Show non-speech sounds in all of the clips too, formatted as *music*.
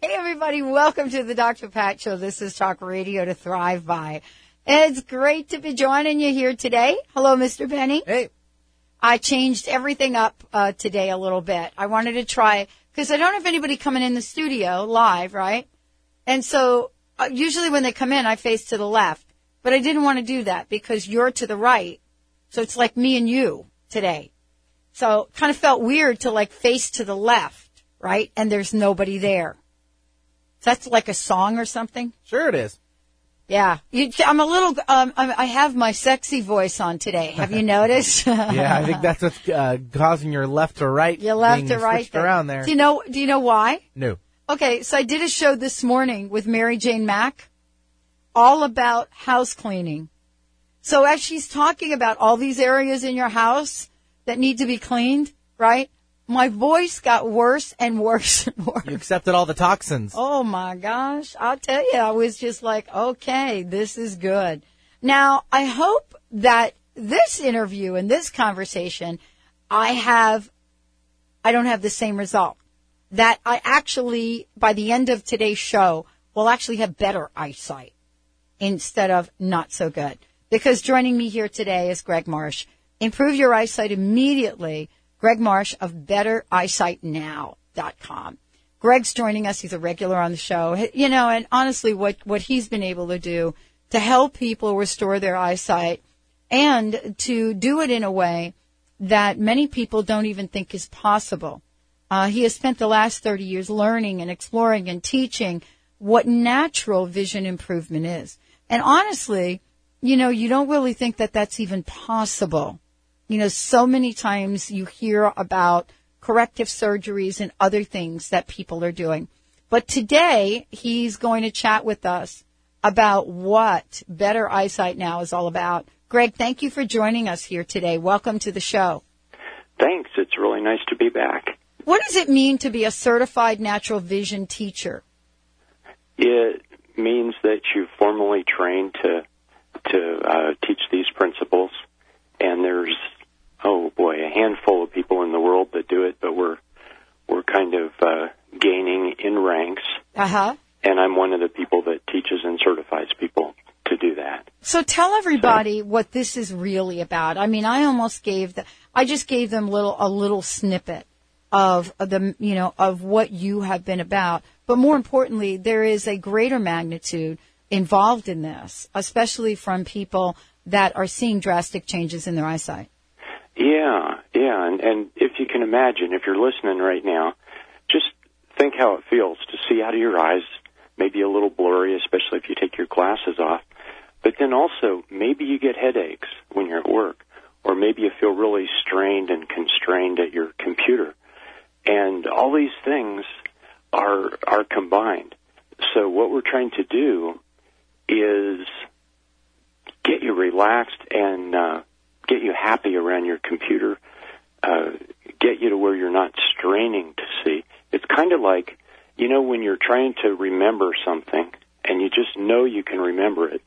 Hey, everybody. Welcome to the Dr. Pat Show. This is Talk Radio to Thrive By. It's great to be joining you here today. Hello, Mr. Penny. Hey. I changed everything up uh, today a little bit. I wanted to try because I don't have anybody coming in the studio live, right? And so uh, usually when they come in, I face to the left, but I didn't want to do that because you're to the right. So it's like me and you today. So kind of felt weird to like face to the left, right? And there's nobody there. That's like a song or something. Sure it is. Yeah, you, I'm a little. Um, I have my sexy voice on today. Have you noticed? *laughs* *laughs* yeah, I think that's what's uh, causing your left to right. Your left being to right switched around there. Do you know? Do you know why? No. Okay, so I did a show this morning with Mary Jane Mack, all about house cleaning. So as she's talking about all these areas in your house that need to be cleaned, right? My voice got worse and worse and worse. You accepted all the toxins. Oh my gosh. I'll tell you, I was just like, okay, this is good. Now, I hope that this interview and this conversation, I have, I don't have the same result. That I actually, by the end of today's show, will actually have better eyesight instead of not so good. Because joining me here today is Greg Marsh. Improve your eyesight immediately. Greg Marsh of BetterEyesightNow.com. Greg's joining us. He's a regular on the show. You know, and honestly, what, what he's been able to do to help people restore their eyesight and to do it in a way that many people don't even think is possible. Uh, he has spent the last 30 years learning and exploring and teaching what natural vision improvement is. And honestly, you know, you don't really think that that's even possible. You know, so many times you hear about corrective surgeries and other things that people are doing. But today he's going to chat with us about what Better Eyesight Now is all about. Greg, thank you for joining us here today. Welcome to the show. Thanks. It's really nice to be back. What does it mean to be a certified natural vision teacher? It means that you've formally trained to to uh, teach these principles, and there's oh boy, a handful of people in the world that do it, but we're we're kind of uh, gaining in ranks. Uh huh. And I'm one of the people that teaches and certifies people to do that. So tell everybody so, what this is really about. I mean, I almost gave the, I just gave them little a little snippet of, of the you know of what you have been about. But more importantly, there is a greater magnitude involved in this, especially from people that are seeing drastic changes in their eyesight. Yeah, yeah, and and if you can imagine, if you're listening right now, just think how it feels to see out of your eyes, maybe a little blurry, especially if you take your glasses off. But then also, maybe you get headaches when you're at work, or maybe you feel really strained and constrained at your computer. And all these things are are combined. So what we're trying to do is get you relaxed and uh, get you happy around your computer, uh, get you to where you're not straining to see. It's kind of like, you know, when you're trying to remember something and you just know you can remember it,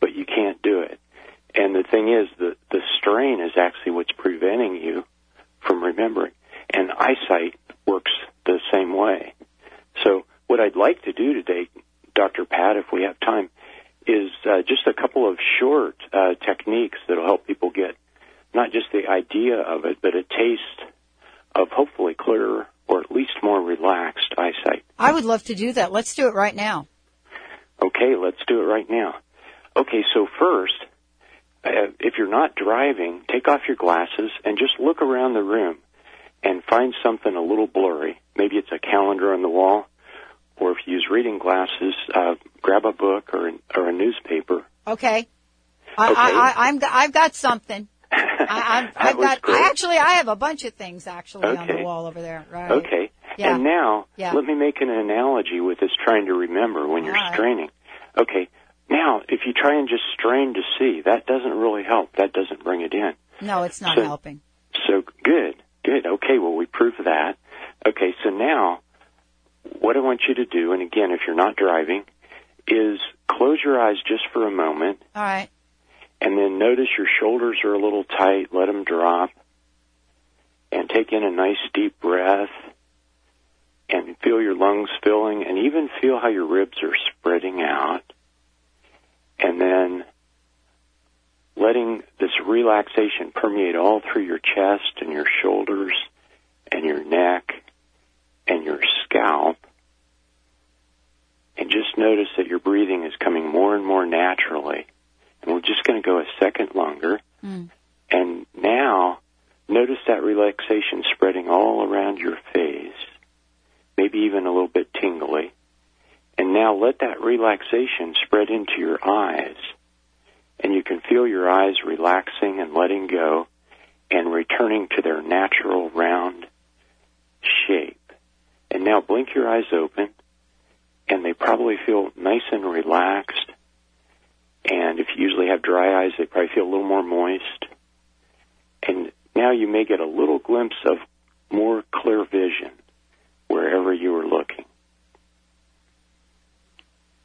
but you can't do it. And the thing is, the, the strain is actually what's preventing you from remembering. And eyesight works the same way. So what I'd like to do today, Dr. Pat, if we have time, is uh, just a couple of short uh, techniques that'll help people get not just the idea of it, but a taste of hopefully clearer or at least more relaxed eyesight. I would love to do that. Let's do it right now. Okay, let's do it right now. Okay, so first, uh, if you're not driving, take off your glasses and just look around the room and find something a little blurry, maybe it's a calendar on the wall, or if you use reading glasses, uh, grab a book or or a newspaper. Okay. I, Okay. I, I, I'm, I've got something. I, *laughs* I've was got. great. I actually, I have a bunch of things actually on the wall over there. Right. Okay. Yeah. And now, Yeah. let me make an analogy with this trying to remember when you're right. straining. Okay. Now, if you try and just strain to see, that doesn't really help. That doesn't bring it in. No, it's not So- helping. So good, good. Okay, well, we proved that. Okay, so now, what I want you to do, and again, if you're not driving, is close your eyes just for a moment, All right. And then notice your shoulders are a little tight. Let them drop, and take in a nice deep breath, and feel your lungs filling, and even feel how your ribs are spreading out, and then letting this relaxation permeate all through your chest and your shoulders and your neck and your scalp. And just notice that your breathing is coming more and more naturally. And we're just going to go a second longer. Mm. And now, notice that relaxation spreading all around your face, maybe even a little bit tingly. And now let that relaxation spread into your eyes. And you can feel your eyes relaxing and letting go and returning to their natural round shape. And now blink your eyes open and they probably feel nice and relaxed. And if you usually have dry eyes, they probably feel a little more moist. And now you may get a little glimpse of more clear vision wherever you are looking.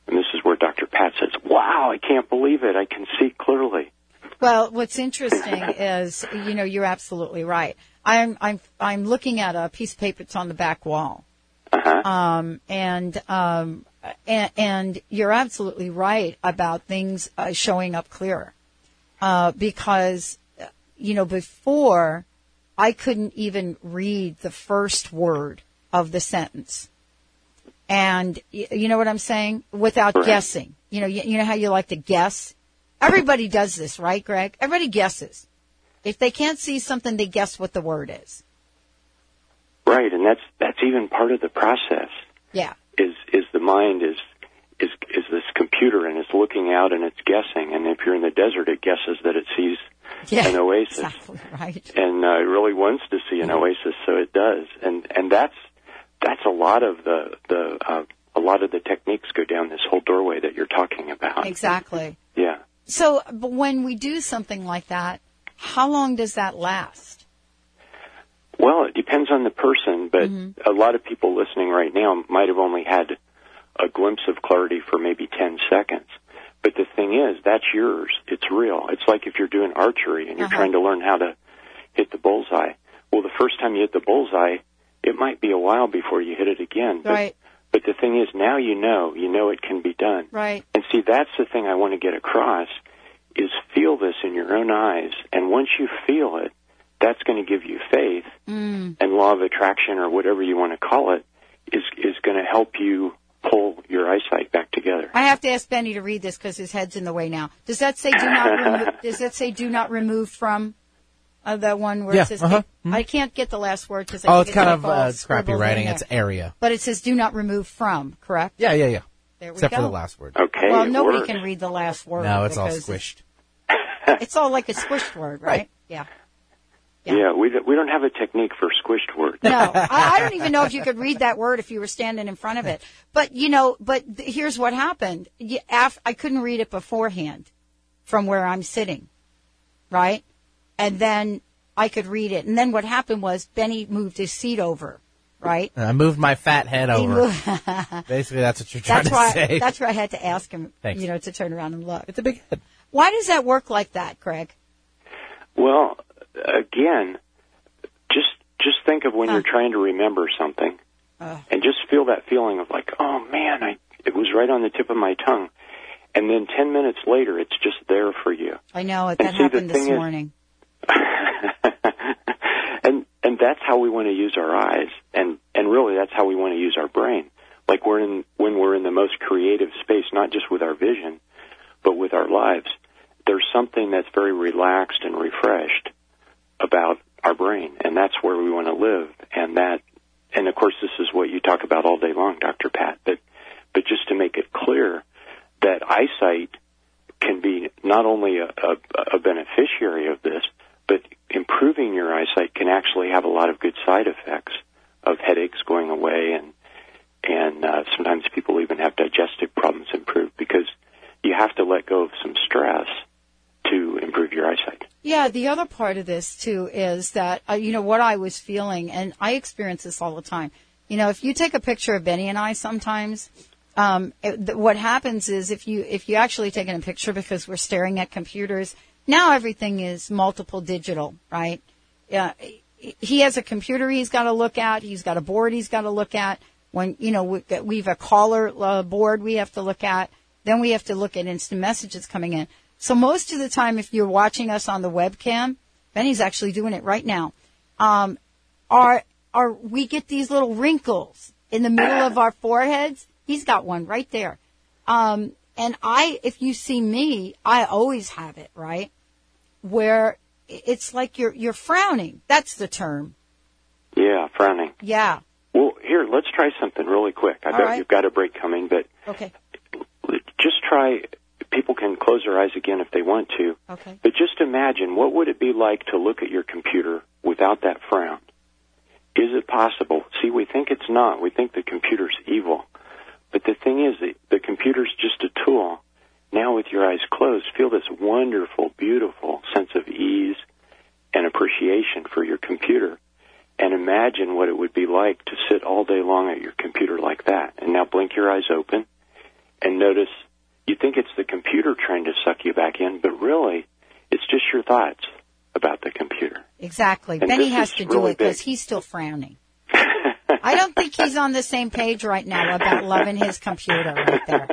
And this is where Dr. Pat says, wow, I can't believe it. I can see clearly. Well, what's interesting *laughs* is, you know, you're absolutely right. I'm, I'm, I'm looking at a piece of paper that's on the back wall. Uh-huh. Um, and, um, and, and you're absolutely right about things uh, showing up clearer. Uh, because, uh, you know, before I couldn't even read the first word of the sentence. And you know what I'm saying? Without Right. guessing. You know, you, you know how you like to guess? Everybody does this, right, Greg? Everybody guesses. If they can't see something, they guess what the word is. Right, and that's that's even part of the process. Yeah. Is is mind is is is this computer and it's looking out and it's guessing. And if you're in the desert, it guesses that it sees Yeah. an oasis. Exactly right. and uh, it really wants to see an oasis, so it does. And and that's that's a lot of the the uh, a lot of the techniques go down this whole doorway that you're talking about. Exactly. Yeah. So, but when we do something like that, how long does that last? Well, it depends on the person, but Mm-hmm. a lot of people listening right now might have only had a glimpse of clarity for maybe 10 seconds. But the thing is, that's yours. It's real. It's like if you're doing archery and you're Uh-huh. trying to learn how to hit the bullseye. Well, the first time you hit the bullseye, it might be a while before you hit it again. But, Right. but the thing is, now you know. You know it can be done. Right. And see, that's the thing I want to get across is feel this in your own eyes. And once you feel it, that's going to give you faith. Mm. And law of attraction or whatever you want to call it is, is going to help you pull your eyesight back together. I have to ask Benny to read this because his head's in the way now. Does that say do not *laughs* remove? does that say do not remove from? Uh, the one where Yeah, it says uh-huh, I can't get the last word because Oh, it's kind of uh, crappy writing. It's area. but it says do not remove from. Correct. Yeah, yeah, yeah. There we Except go. for the last word. Okay. Well, nobody works. can read the last word. No, it's all because squished. *laughs* It's all like a squished word, right? Right. Yeah. Yeah, we, we don't have a technique for squished words. No, I, I *laughs* don't even know if you could read that word if you were standing in front of it. But you know, but th- here's what happened. You, af, I couldn't read it beforehand from where I'm sitting, right? And then I could read it. And then what happened was Benny moved his seat over, right? And I moved my fat head He over. moved- *laughs* Basically, that's what you're trying that's to why. say. That's why I had to ask him, Thanks. you know, to turn around and look. it's a big head. Why does that work like that, Greg? Well, again, just just think of when Huh. you're trying to remember something, Ugh. and just feel that feeling of like, oh man, I it was right on the tip of my tongue, and then ten minutes later, it's just there for you. I know it. That see, happened this thing is- morning. *laughs* and and that's how we want to use our eyes, and and really that's how we want to use our brain. Like we're in when we're in the most creative space, not just with our vision, but with our lives. There's something that's very relaxed and refreshed about our brain, and that's where we want to live. And that, and of course, this is what you talk about all day long, Dr. Pat. But, but just to make it clear that eyesight can be not only a, a, a beneficiary of this, but improving your eyesight can actually have a lot of good side effects of headaches going away and and uh, sometimes people even have digestive problems improve because you have to let go of some stress to improve your eyesight. Yeah, the other part of this too is that uh, you know what I was feeling, and I experience this all the time. You know, if you take a picture of Benny and I, sometimes um, it, th- what happens is if you if you actually take a picture because we're staring at computers now, everything is multiple digital, right? Yeah, he has a computer he's got to look at. He's got a board he's got to look at. When you know we, we have a caller uh, board we have to look at. Then we have to look at instant messages coming in. So most of the time, if you're watching us on the webcam, Benny's actually doing it right now. Um, are are we get these little wrinkles in the middle of our foreheads? He's got one right there. Um, and I, if you see me, I always have it right, where it's like you're you're frowning. That's the term. Yeah, frowning. Yeah. Well, here, let's try something really quick. I All know right. you've got a break coming, but Okay. just try. People can close their eyes again if they want to. Okay. But just imagine what would it be like to look at your computer without that frown? Is it possible? See, we think it's not. We think the computer's evil. But the thing is, the, the computer's just a tool. Now, with your eyes closed, feel this wonderful, beautiful sense of ease and appreciation for your computer. And imagine what it would be like to sit all day long at your computer like that. And now blink your eyes open and notice you think it's the computer trying to suck you back in, but really, it's just your thoughts about the computer. Exactly. And Benny this has is to do really it because he's still frowning. *laughs* I don't think he's on the same page right now about loving his computer right there.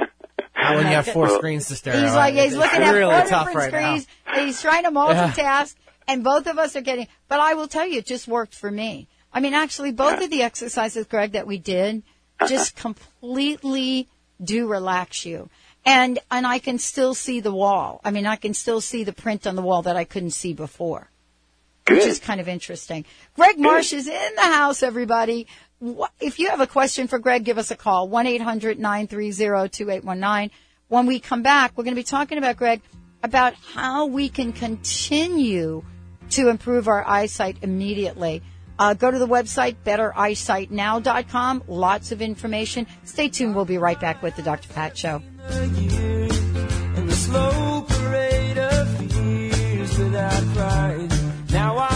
Not when you have four screens to stare at. He's like he's It's looking at really four tough different right screens. and He's trying to multitask, and both of us are getting. But I will tell you, it just worked for me. I mean, actually, both of the exercises, Greg, that we did, just uh-huh. completely do relax you. And and I can still see the wall. I mean, I can still see the print on the wall that I couldn't see before which is kind of interesting. Greg Marsh is in the house, everybody. If you have a question for Greg, give us a call, 1-800-930-2819. When we come back, we're going to be talking about, Greg, about how we can continue to improve our eyesight immediately. Uh, go to the website, bettereyesightnow.com. Lots of information. Stay tuned. We'll be right back with the Dr. Pat Show. And the slow parade of fears without pride. Now I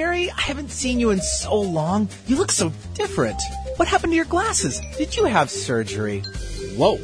Mary, I haven't seen you in so long. You look so different. What happened to your glasses? Did you have surgery? Whoa.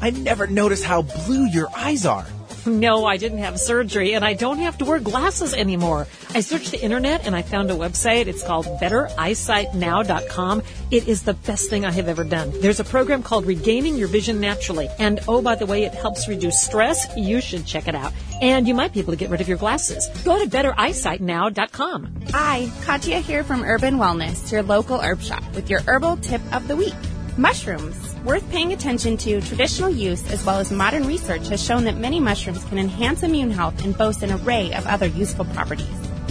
I never noticed how blue your eyes are. No, I didn't have surgery and I don't have to wear glasses anymore. I searched the internet and I found a website. It's called bettereyesightnow.com. It is the best thing I have ever done. There's a program called Regaining Your Vision Naturally. And oh, by the way, it helps reduce stress. You should check it out. And you might be able to get rid of your glasses. Go to bettereyesightnow.com. Hi, Katya here from Urban Wellness, your local herb shop, with your herbal tip of the week. Mushrooms. Worth paying attention to, traditional use as well as modern research has shown that many mushrooms can enhance immune health and boast an array of other useful properties.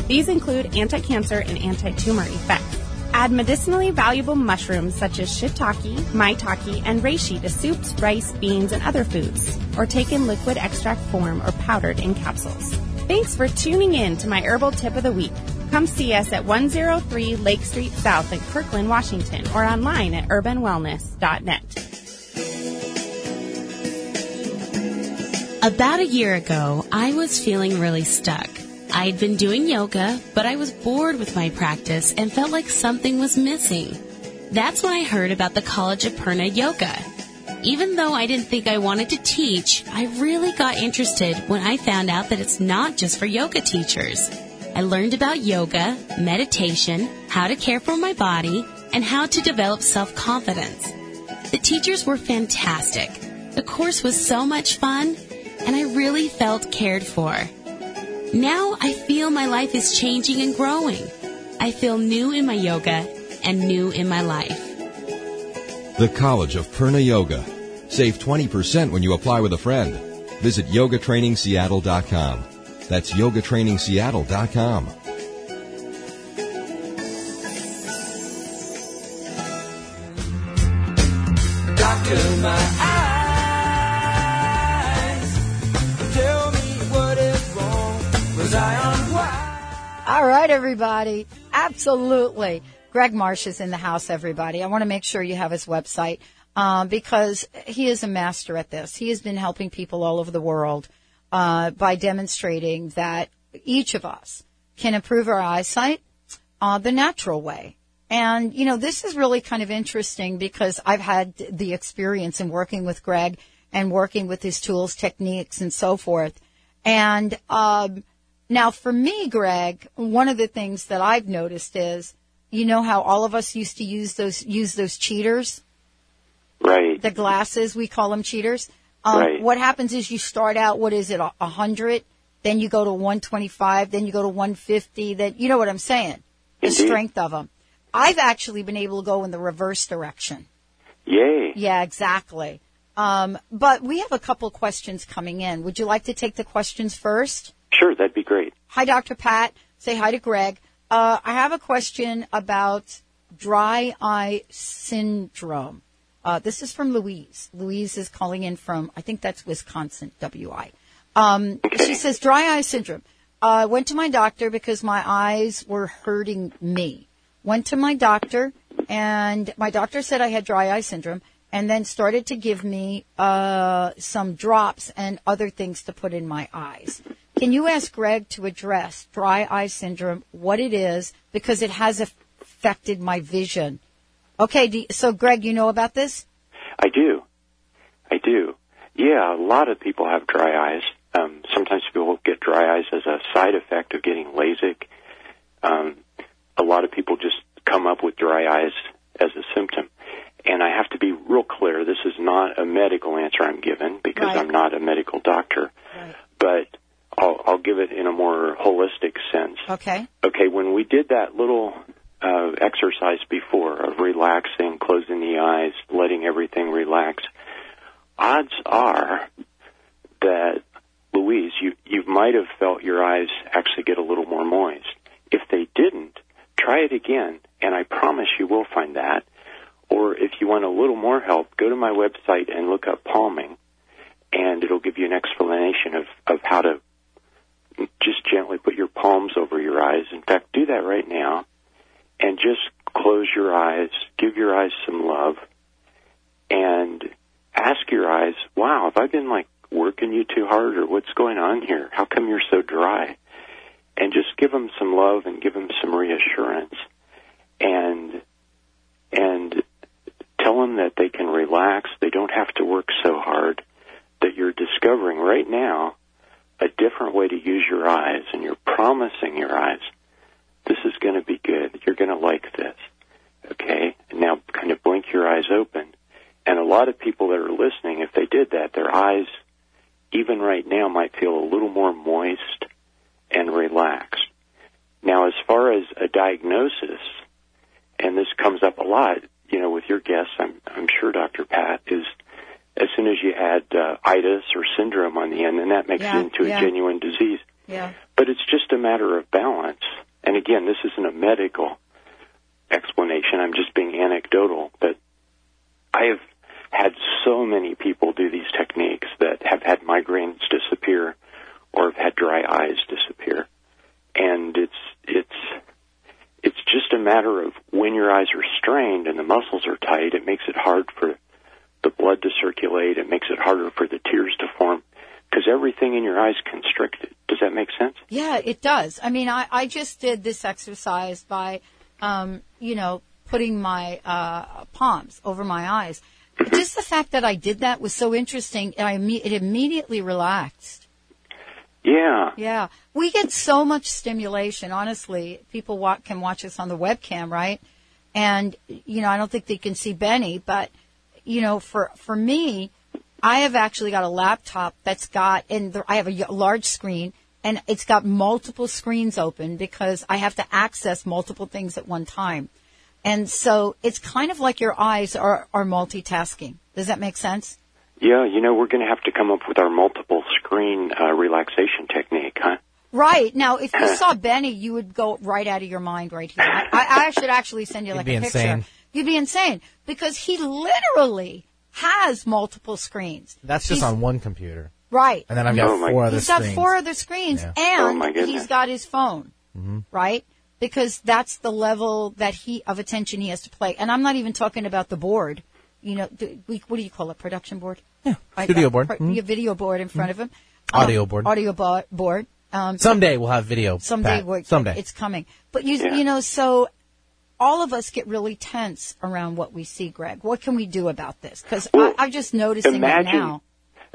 These include anti-cancer and anti-tumor effects. Add medicinally valuable mushrooms such as shiitake, maitake, and reishi to soups, rice, beans, and other foods, or take in liquid extract form or powdered in capsules. Thanks for tuning in to my herbal tip of the week. Come see us at 103 Lake Street South in Kirkland, Washington, or online at urbanwellness.net. About a year ago, I was feeling really stuck. I'd been doing yoga, but I was bored with my practice and felt like something was missing. That's when I heard about the College of Purna Yoga. Even though I didn't think I wanted to teach, I really got interested when I found out that it's not just for yoga teachers. I learned about yoga, meditation, how to care for my body, and how to develop self-confidence. The teachers were fantastic. The course was so much fun, and I really felt cared for. Now I feel my life is changing and growing. I feel new in my yoga and new in my life. The College of Purna Yoga. Save 20% when you apply with a friend. Visit yogatrainingseattle.com. That's yogatrainingseattle.com. Doctor, my eyes. Tell me what is wrong. Was I unwise? All right, everybody. Absolutely. Greg Marsh is in the house, everybody. I want to make sure you have his website um, because he is a master at this. He has been helping people all over the world uh, by demonstrating that each of us can improve our eyesight uh, the natural way. And, you know, this is really kind of interesting because I've had the experience in working with Greg and working with his tools, techniques, and so forth. And um, now for me, Greg, one of the things that I've noticed is, you know how all of us used to use those use those cheaters, Right. the glasses we call them cheaters. Um, Right. What happens is you start out, what is it, a hundred, then you go to one twenty five, then you go to one fifty. Then you know what I'm saying, the Indeed. strength of them. I've actually been able to go in the reverse direction. Yay. Yeah, exactly. Um, but we have a couple questions coming in. Would you like to take the questions first? Sure, that'd be great. Hi, Dr. Pat. Say hi to Greg. Uh, I have a question about dry eye syndrome. Uh, this is from Louise. Louise is calling in from, I think that's Wisconsin, WI. Um, she says, dry eye syndrome. I uh, went to my doctor because my eyes were hurting me. Went to my doctor, and my doctor said I had dry eye syndrome, and then started to give me uh, some drops and other things to put in my eyes. Can you ask Greg to address dry eye syndrome, what it is, because it has affected my vision? Okay, do, so Greg, you know about this? I do. I do. Yeah, a lot of people have dry eyes. Um, sometimes people get dry eyes as a side effect of getting LASIK. Um, a lot of people just come up with dry eyes as a symptom. And I have to be real clear, this is not a medical answer I'm given because Right. I'm not a medical doctor. Right. But I'll, I'll give it in a more holistic sense. Okay. Okay, when we did that little uh, exercise before of relaxing, closing the eyes, letting everything relax, odds are that Louise, you you might have felt your eyes actually get a little more moist. If they didn't, try it again, and I promise you will find that. Or if you want a little more help, go to my website and look up palming, and it'll give you an explanation of of how to just gently put your palms over your eyes. In fact, do that right now and just close your eyes, give your eyes some love, and ask your eyes, wow, have I been like working you too hard or what's going on here? How come you're so dry? And just give them some love and give them some reassurance and, and tell them that they can relax. They don't have to work so hard that you're discovering right now a different way to use your eyes and you're promising your eyes this is going to be good. You're going to like this. Okay? And now kind of blink your eyes open. And a lot of people that are listening, if they did that, their eyes, even right now, might feel a little more moist and relaxed. Now, as far as a diagnosis, and this comes up a lot, you know, with your guests, I'm, I'm sure, Dr. Pat, is as soon as you add uh, itis or syndrome on the end, then that makes Yeah, it into yeah. a genuine disease. Yeah. But it's just a matter of balance. And again, this isn't a medical explanation. I'm just being anecdotal, but I have had so many people do these techniques that have had migraines disappear or have had dry eyes disappear. And it's it's it's just a matter of when your eyes are strained and the muscles are tight, it makes it hard for the blood to circulate, it makes it harder for the tears to form because everything in your eyes constricted. Does that make sense? Yeah, it does. I mean, I, I just did this exercise by, um, you know, putting my uh, palms over my eyes. Just the fact that I did that was so interesting. and I it immediately relaxed. Yeah. Yeah, we get so much stimulation. Honestly, people wa- can watch us on the webcam, right? And you know, I don't think they can see Benny, but you know, for for me, I have actually got a laptop that's got, and the, I have a large screen, and it's got multiple screens open because I have to access multiple things at one time. And so it's kind of like your eyes are, are multitasking. Does that make sense? Yeah, you know, we're going to have to come up with our multiple screen uh, relaxation technique, huh? Right. Now, if you *laughs* saw Benny, you would go right out of your mind right here. I, I should actually send you *laughs* like be a picture. insane. You'd be insane because he literally has multiple screens. That's just He's- on one computer. Right. And then I've got Oh, my- four other He's got four other screens, Yeah. Oh, and my goodness. he's got his phone, Mhm. right? Because that's the level that he of attention he has to play. And I'm not even talking about the board. You know, the, we, what do you call it? Production board? Yeah, studio board. Mhm. Your video board in front of him. Audio Um, board. Audio bo- board. Um, Someday we'll have video. someday Pat. we're, Someday. it's coming. But you, Yeah. you know, so all of us get really tense around what we see, Greg. What can we do about this? Because Well, I'm just noticing imagine, it now.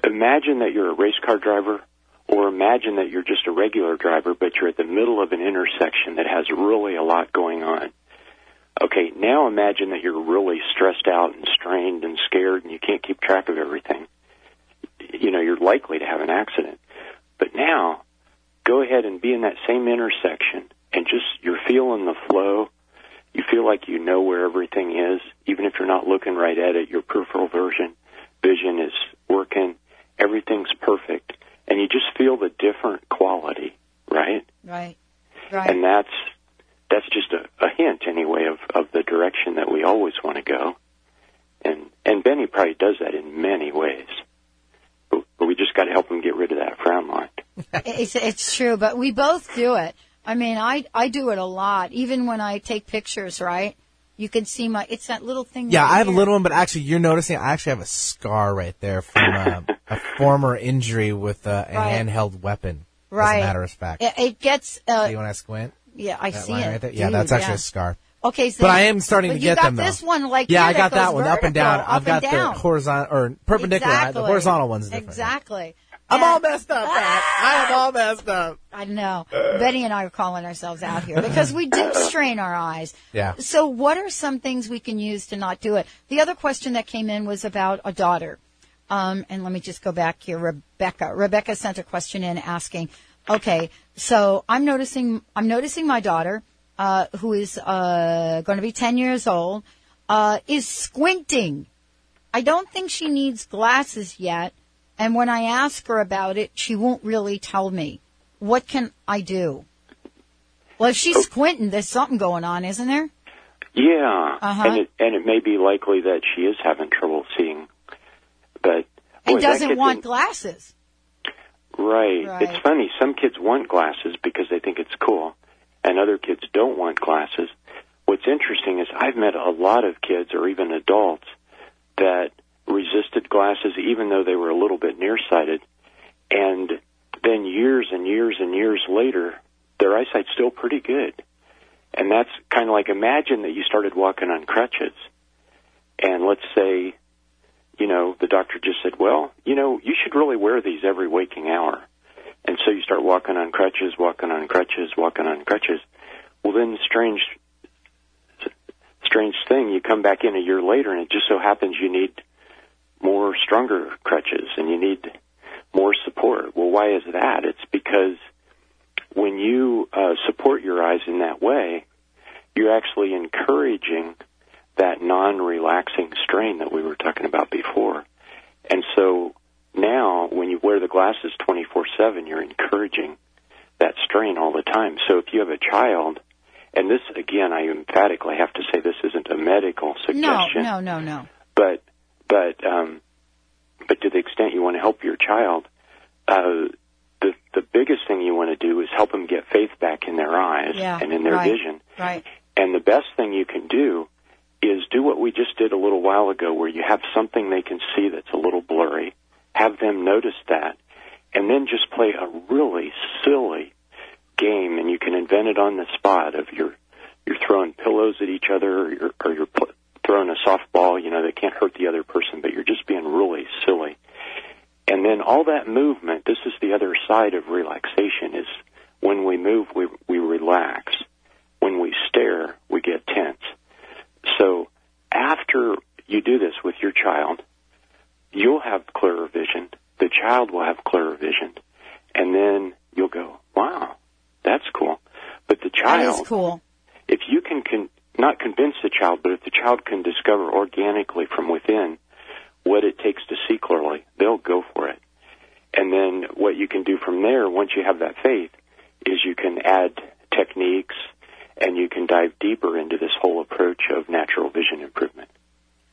Imagine that you're a race car driver, or imagine that you're just a regular driver, but you're at the middle of an intersection that has really a lot going on. Okay, now imagine that you're really stressed out and strained and scared and you can't keep track of everything. You know, you're likely to have an accident. But now, go ahead and be in that same intersection and just, you're feeling the flow. You feel like you know where everything is, even if you're not looking right at it. Your peripheral version, vision is working. Everything's perfect. And you just feel the different quality, right? Right. Right. And that's that's just a, a hint anyway of, of the direction that we always want to go. And and Benny probably does that in many ways. But, but we just got to help him get rid of that frown line. It's it's true, but we both do it. I mean, I I do it a lot. Even when I take pictures, right? You can see my. It's that little thing. Yeah, right I have a little one, but actually, you're noticing I actually have a scar right there from uh, *laughs* a former injury with uh, a Right. handheld weapon. Right. As a matter of fact. It, it gets. Uh, See when I squint? yeah, I see it. right there? Yeah, Dude, that's actually yeah. a scar. Okay, so But I am starting to you get got them, though. this one like yeah, here I got that, that one up and down. up I've got down. the horizontal or perpendicular. Exactly. The horizontal one's different. Exactly. I'm all messed up. Pat. I am all *laughs* messed up. I know. Benny and I are calling ourselves out here because we do *laughs* strain our eyes. Yeah. So what are some things we can use to not do it? The other question that came in was about a daughter. Um, and let me just go back here. Rebecca. Rebecca sent a question in asking, okay, so I'm noticing, I'm noticing my daughter, uh, who is, uh, going to be 10 years old, uh, is squinting. I don't think she needs glasses yet. And when I ask her about it, she won't really tell me. What can I do? Well, if she's squinting, there's something going on, isn't there? Yeah, Uh-huh. and it and it may be likely that she is having trouble seeing, but boy, And doesn't want in- glasses. Right. Right. It's funny. Some kids want glasses because they think it's cool, and other kids don't want glasses. What's interesting is I've met a lot of kids, or even adults, that resisted glasses even though they were a little bit nearsighted, and then years and years and years later, their eyesight's still pretty good. And that's kind of like imagine that you started walking on crutches, and let's say you know, the doctor just said, well, you know, you should really wear these every waking hour. And so you start walking on crutches, walking on crutches, walking on crutches. Well, then strange, strange thing, you come back in a year later and it just so happens you need more stronger crutches and you need more support. Well, why is that? It's because when you uh, support your eyes in that way, you're actually encouraging that non-relaxing strain that we were talking about before. And so now when you wear the glasses 24/7, you're encouraging that strain all the time. So if you have a child and this again, I emphatically have to say this isn't a medical suggestion. No, suggestion, no, no, no. but but um, but to the extent you want to help your child, uh, the the biggest thing you want to do is help them get faith back in their eyes Yeah, and in their right. vision. Right. And the best thing you can do is do what we just did a little while ago, where you have something they can see that's a little blurry, have them notice that, and then just play a really silly game, and you can invent it on the spot of you're you're throwing pillows at each other, or you're, or you're pl- throwing a softball, you know, that can't hurt the other person, but you're just being really silly. And then all that movement, this is the other side of relaxation, is when we move, we, we relax. When we stare, we get tense. So after you do this with your child, you'll have clearer vision. The child will have clearer vision. And then you'll go, wow, that's cool. But the child, is cool. if you can con- not convince the child, but if the child can discover from within what it takes to see clearly, they'll go for it. And then what you can do from there, once you have that faith, is you can add techniques and you can dive deeper into this whole approach of natural vision improvement.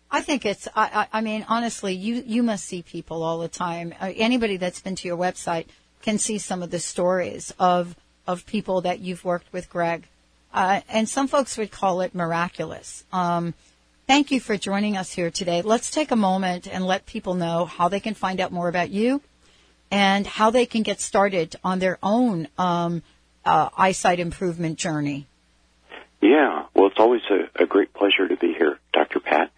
I think it's. I, I I mean, honestly, you you must see people all the time. Uh, anybody that's been to your website can see some of the stories of of people that you've worked with, Greg. Uh, and some folks would call it miraculous. Um, thank you for joining us here today. Let's take a moment and let people know how they can find out more about you and how they can get started on their own um, uh, eyesight improvement journey. Yeah, well, it's always a, a great pleasure to be here, Dr. Pat.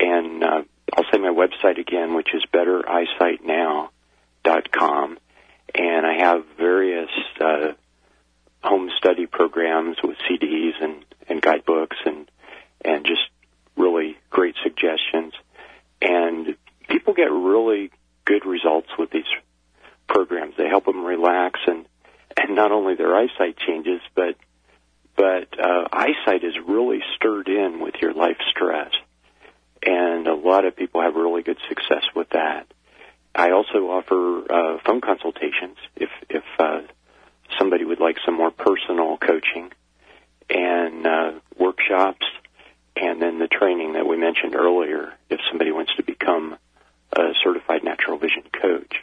And uh, I'll say my website again, which is bettereyesightnow.com. And I have various uh, home study programs with CDs and, and guidebooks and, and just really great suggestions. And people get really good results with these programs. They help them relax and, and not only their eyesight changes, but uh, eyesight is really stirred in with your life stress, and a lot of people have really good success with that. I also offer uh, phone consultations if if uh, somebody would like some more personal coaching, and uh, workshops, and then the training that we mentioned earlier. If somebody wants to become a certified natural vision coach,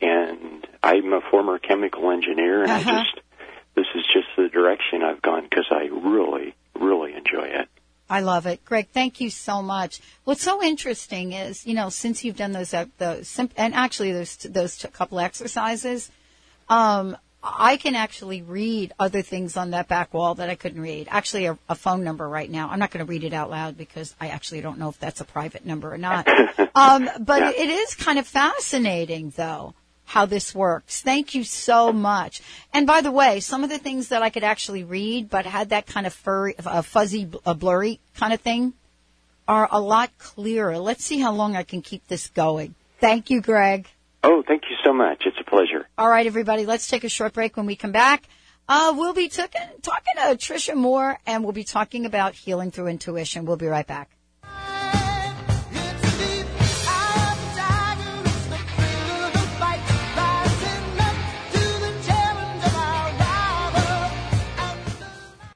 and I'm a former chemical engineer, and Uh-huh. I just this is just the direction I've gone because I really, really enjoy it. I love it, Greg. Thank you so much. What's so interesting is, you know, since you've done those, uh, the sim- and actually those those t- couple exercises, um, I can actually read other things on that back wall that I couldn't read. Actually, a, a phone number right now. I'm not going to read it out loud because I actually don't know if that's a private number or not. *laughs* um, but Yeah. it is kind of fascinating, though, how this works. Thank you so much. And by the way, some of the things that I could actually read, but had that kind of furry, uh, fuzzy, uh, blurry kind of thing, are a lot clearer. Let's see how long I can keep this going. Thank you, Greg. Oh, thank you so much. It's a pleasure. All right, everybody, let's take a short break. When we come back, uh, we'll be talking talking to Tricia Moore, and we'll be talking about healing through intuition. We'll be right back.